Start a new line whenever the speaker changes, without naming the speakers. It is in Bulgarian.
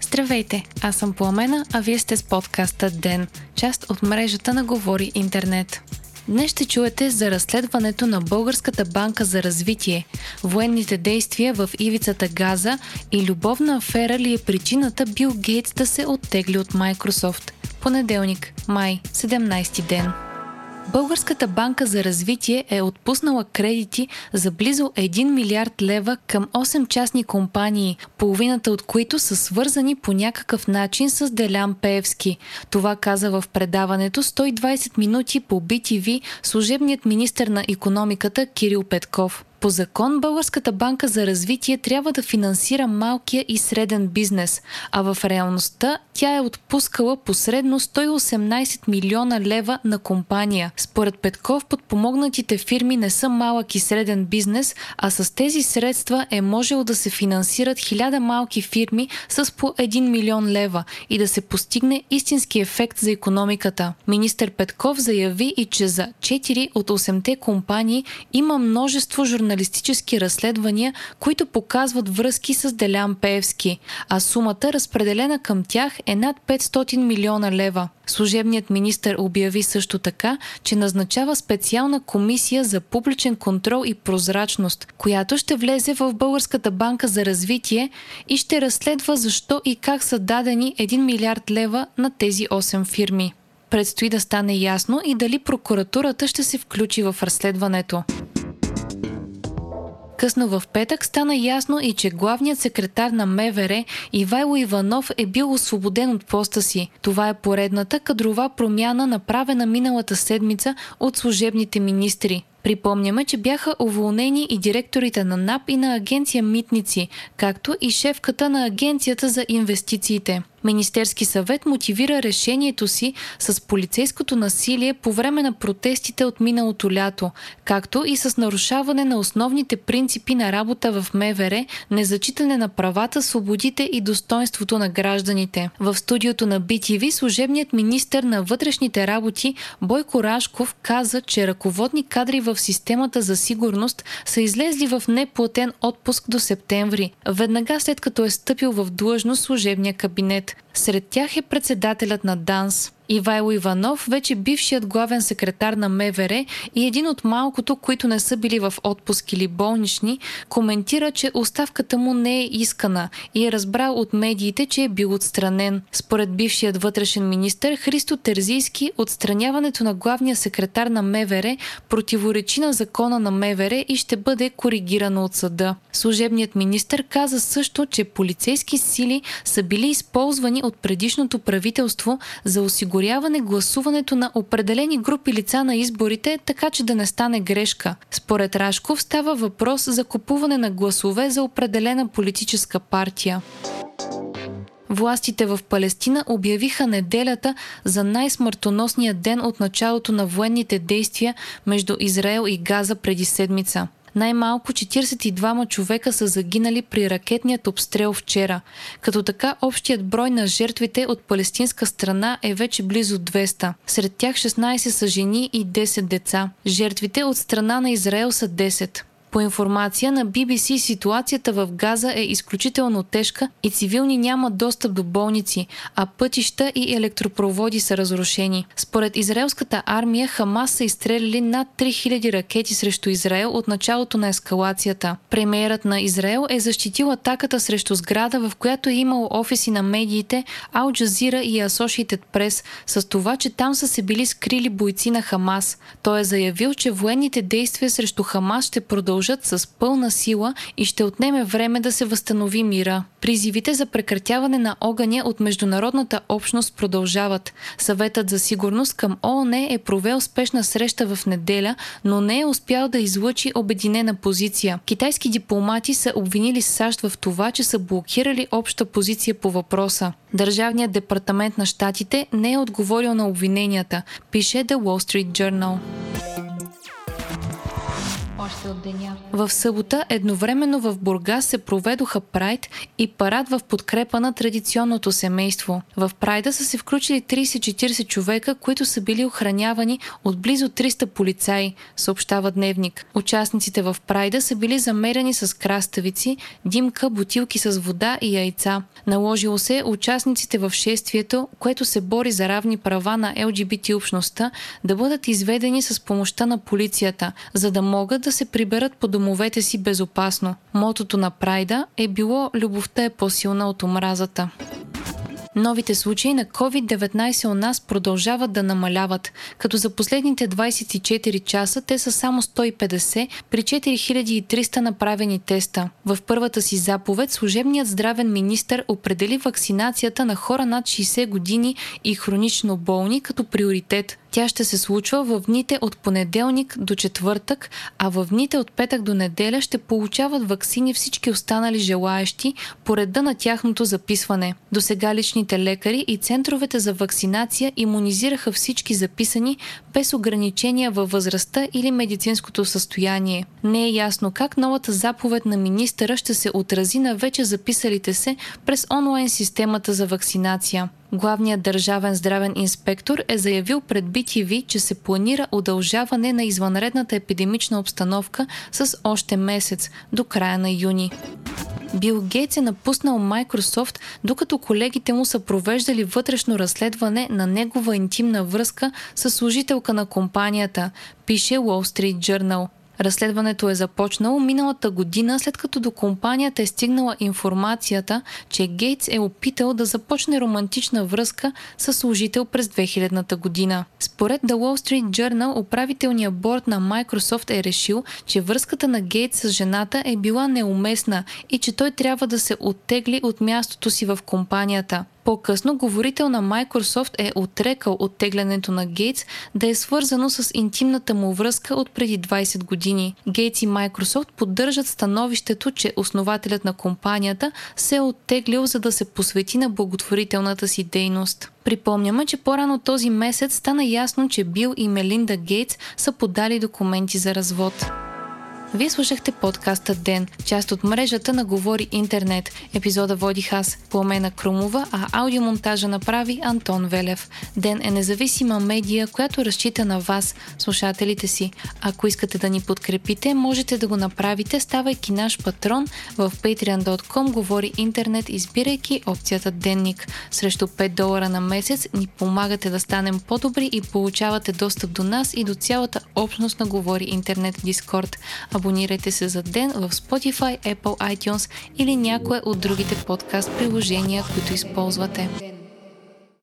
Здравейте, аз съм Пламена, а вие сте с подкаста ДЕН, част от мрежата на Говори Интернет. Днес ще чуете за разследването на Българската банка за развитие, военните действия в ивицата Газа и любовна афера ли е причината Бил Гейтс да се оттегли от Microsoft. Понеделник, май, 17 ден. Българската банка за развитие е отпуснала кредити за близо 1 милиард лева към 8 частни компании, половината от които са свързани по някакъв начин с Делян Пеевски. Това каза в предаването 120 минути по BTV служебният министр на економиката Кирил Петков. По закон Българската банка за развитие трябва да финансира малкия и среден бизнес, а в реалността тя е отпускала посредно 118 милиона лева на компания. Според Петков подпомогнатите фирми не са малък и среден бизнес, а с тези средства е можело да се финансират хиляда малки фирми с по 1 милион лева и да се постигне истински ефект за економиката. Министър Петков заяви и че за 4 от 8-те компании има множество журналисти журналистически разследвания, които показват връзки с Делян Пеевски, а сумата разпределена към тях е над 500 милиона лева. Служебният министр обяви също така, че назначава специална комисия за публичен контрол и прозрачност, която ще влезе в Българската банка за развитие и ще разследва защо и как са дадени 1 милиард лева на тези 8 фирми. Предстои да стане ясно и дали прокуратурата ще се включи в разследването. Късно в петък стана ясно и че главният секретар на МВР Ивайло Иванов е бил освободен от поста си. Това е поредната кадрова промяна, направена миналата седмица от служебните министри. Припомняме, че бяха уволнени и директорите на НАП и на агенция Митници, както и шефката на агенцията за инвестициите. Министерски съвет мотивира решението си с полицейското насилие по време на протестите от миналото лято, както и с нарушаване на основните принципи на работа в МВР, незачитане на правата, свободите и достоинството на гражданите. В студиото на BTV служебният министр на вътрешните работи Бойко Рашков каза, че ръководни кадри в системата за сигурност са излезли в неплатен отпуск до септември, веднага след като е стъпил в длъжност служебния кабинет. Сред тях е председателят на ДАНС. Ивайло Иванов, вече бившият главен секретар на МВР и един от малкото, които не са били в отпуск или болнични, коментира, че оставката му не е искана и е разбрал от медиите, че е бил отстранен. Според бившият вътрешен министр Христо Терзийски, отстраняването на главния секретар на МВР противоречи на закона на МВР и ще бъде коригирано от съда. Служебният министр каза също, че полицейски сили са били използвани от предишното правителство за осигуряване осигуряване гласуването на определени групи лица на изборите, така че да не стане грешка. Според Рашков става въпрос за купуване на гласове за определена политическа партия. Властите в Палестина обявиха неделята за най-смъртоносния ден от началото на военните действия между Израел и Газа преди седмица. Най-малко 42 човека са загинали при ракетният обстрел вчера, като така общият брой на жертвите от палестинска страна е вече близо 200. Сред тях 16 са жени и 10 деца. Жертвите от страна на Израел са 10. По информация на BBC, ситуацията в Газа е изключително тежка и цивилни нямат достъп до болници, а пътища и електропроводи са разрушени. Според израелската армия, Хамас са изстреляли над 3000 ракети срещу Израел от началото на ескалацията. Премиерът на Израел е защитил атаката срещу сграда, в която е имало офиси на медиите Ал Джазира и Associated Press, с това, че там са се били скрили бойци на Хамас. Той е заявил, че военните действия срещу Хамас ще продължат продължат с пълна сила и ще отнеме време да се възстанови мира. Призивите за прекратяване на огъня от международната общност продължават. Съветът за сигурност към ООН е провел спешна среща в неделя, но не е успял да излъчи обединена позиция. Китайски дипломати са обвинили САЩ в това, че са блокирали обща позиция по въпроса. Държавният департамент на щатите не е отговорил на обвиненията, пише The Wall Street Journal. От деня. В събота едновременно в Бургас се проведоха прайд и парад в подкрепа на традиционното семейство. В прайда са се включили 30-40 човека, които са били охранявани от близо 300 полицаи, съобщава Дневник. Участниците в прайда са били замерени с краставици, димка, бутилки с вода и яйца. Наложило се участниците в шествието, което се бори за равни права на ЛГБТ общността, да бъдат изведени с помощта на полицията, за да могат да се приберат по домовете си безопасно. Мотото на Прайда е било «Любовта е по-силна от омразата». Новите случаи на COVID-19 у нас продължават да намаляват, като за последните 24 часа те са само 150 при 4300 направени теста. В първата си заповед служебният здравен министр определи вакцинацията на хора над 60 години и хронично болни като приоритет. Тя ще се случва в дните от понеделник до четвъртък, а в дните от петък до неделя ще получават вакцини всички останали желаящи по реда на тяхното записване. До сега личните лекари и центровете за вакцинация иммунизираха всички записани без ограничения във възрастта или медицинското състояние. Не е ясно как новата заповед на министъра ще се отрази на вече записалите се през онлайн системата за вакцинация. Главният държавен здравен инспектор е заявил пред BTV, че се планира удължаване на извънредната епидемична обстановка с още месец, до края на юни. Бил Гейтс е напуснал Microsoft, докато колегите му са провеждали вътрешно разследване на негова интимна връзка с служителка на компанията, пише Wall Street Journal. Разследването е започнало миналата година, след като до компанията е стигнала информацията, че Гейтс е опитал да започне романтична връзка с служител през 2000-та година. Според The Wall Street Journal, управителният борт на Microsoft е решил, че връзката на Гейтс с жената е била неуместна и че той трябва да се оттегли от мястото си в компанията. По-късно говорител на Microsoft е отрекал оттеглянето на Гейтс да е свързано с интимната му връзка от преди 20 години. Гейтс и Microsoft поддържат становището, че основателят на компанията се е оттеглил за да се посвети на благотворителната си дейност. Припомняме, че по-рано този месец стана ясно, че Бил и Мелинда Гейтс са подали документи за развод. Вие слушахте подкаста Ден, част от мрежата на Говори Интернет. Епизода водих аз, Пламена Крумова, а аудиомонтажа направи Антон Велев. Ден е независима медия, която разчита на вас, слушателите си. Ако искате да ни подкрепите, можете да го направите, ставайки наш патрон в patreon.com Говори Интернет, избирайки опцията Денник. Срещу 5 долара на месец ни помагате да станем по-добри и получавате достъп до нас и до цялата общност на Говори Интернет Дискорд. Абонирайте се за ден в Spotify, Apple iTunes или някое от другите подкаст приложения, които използвате.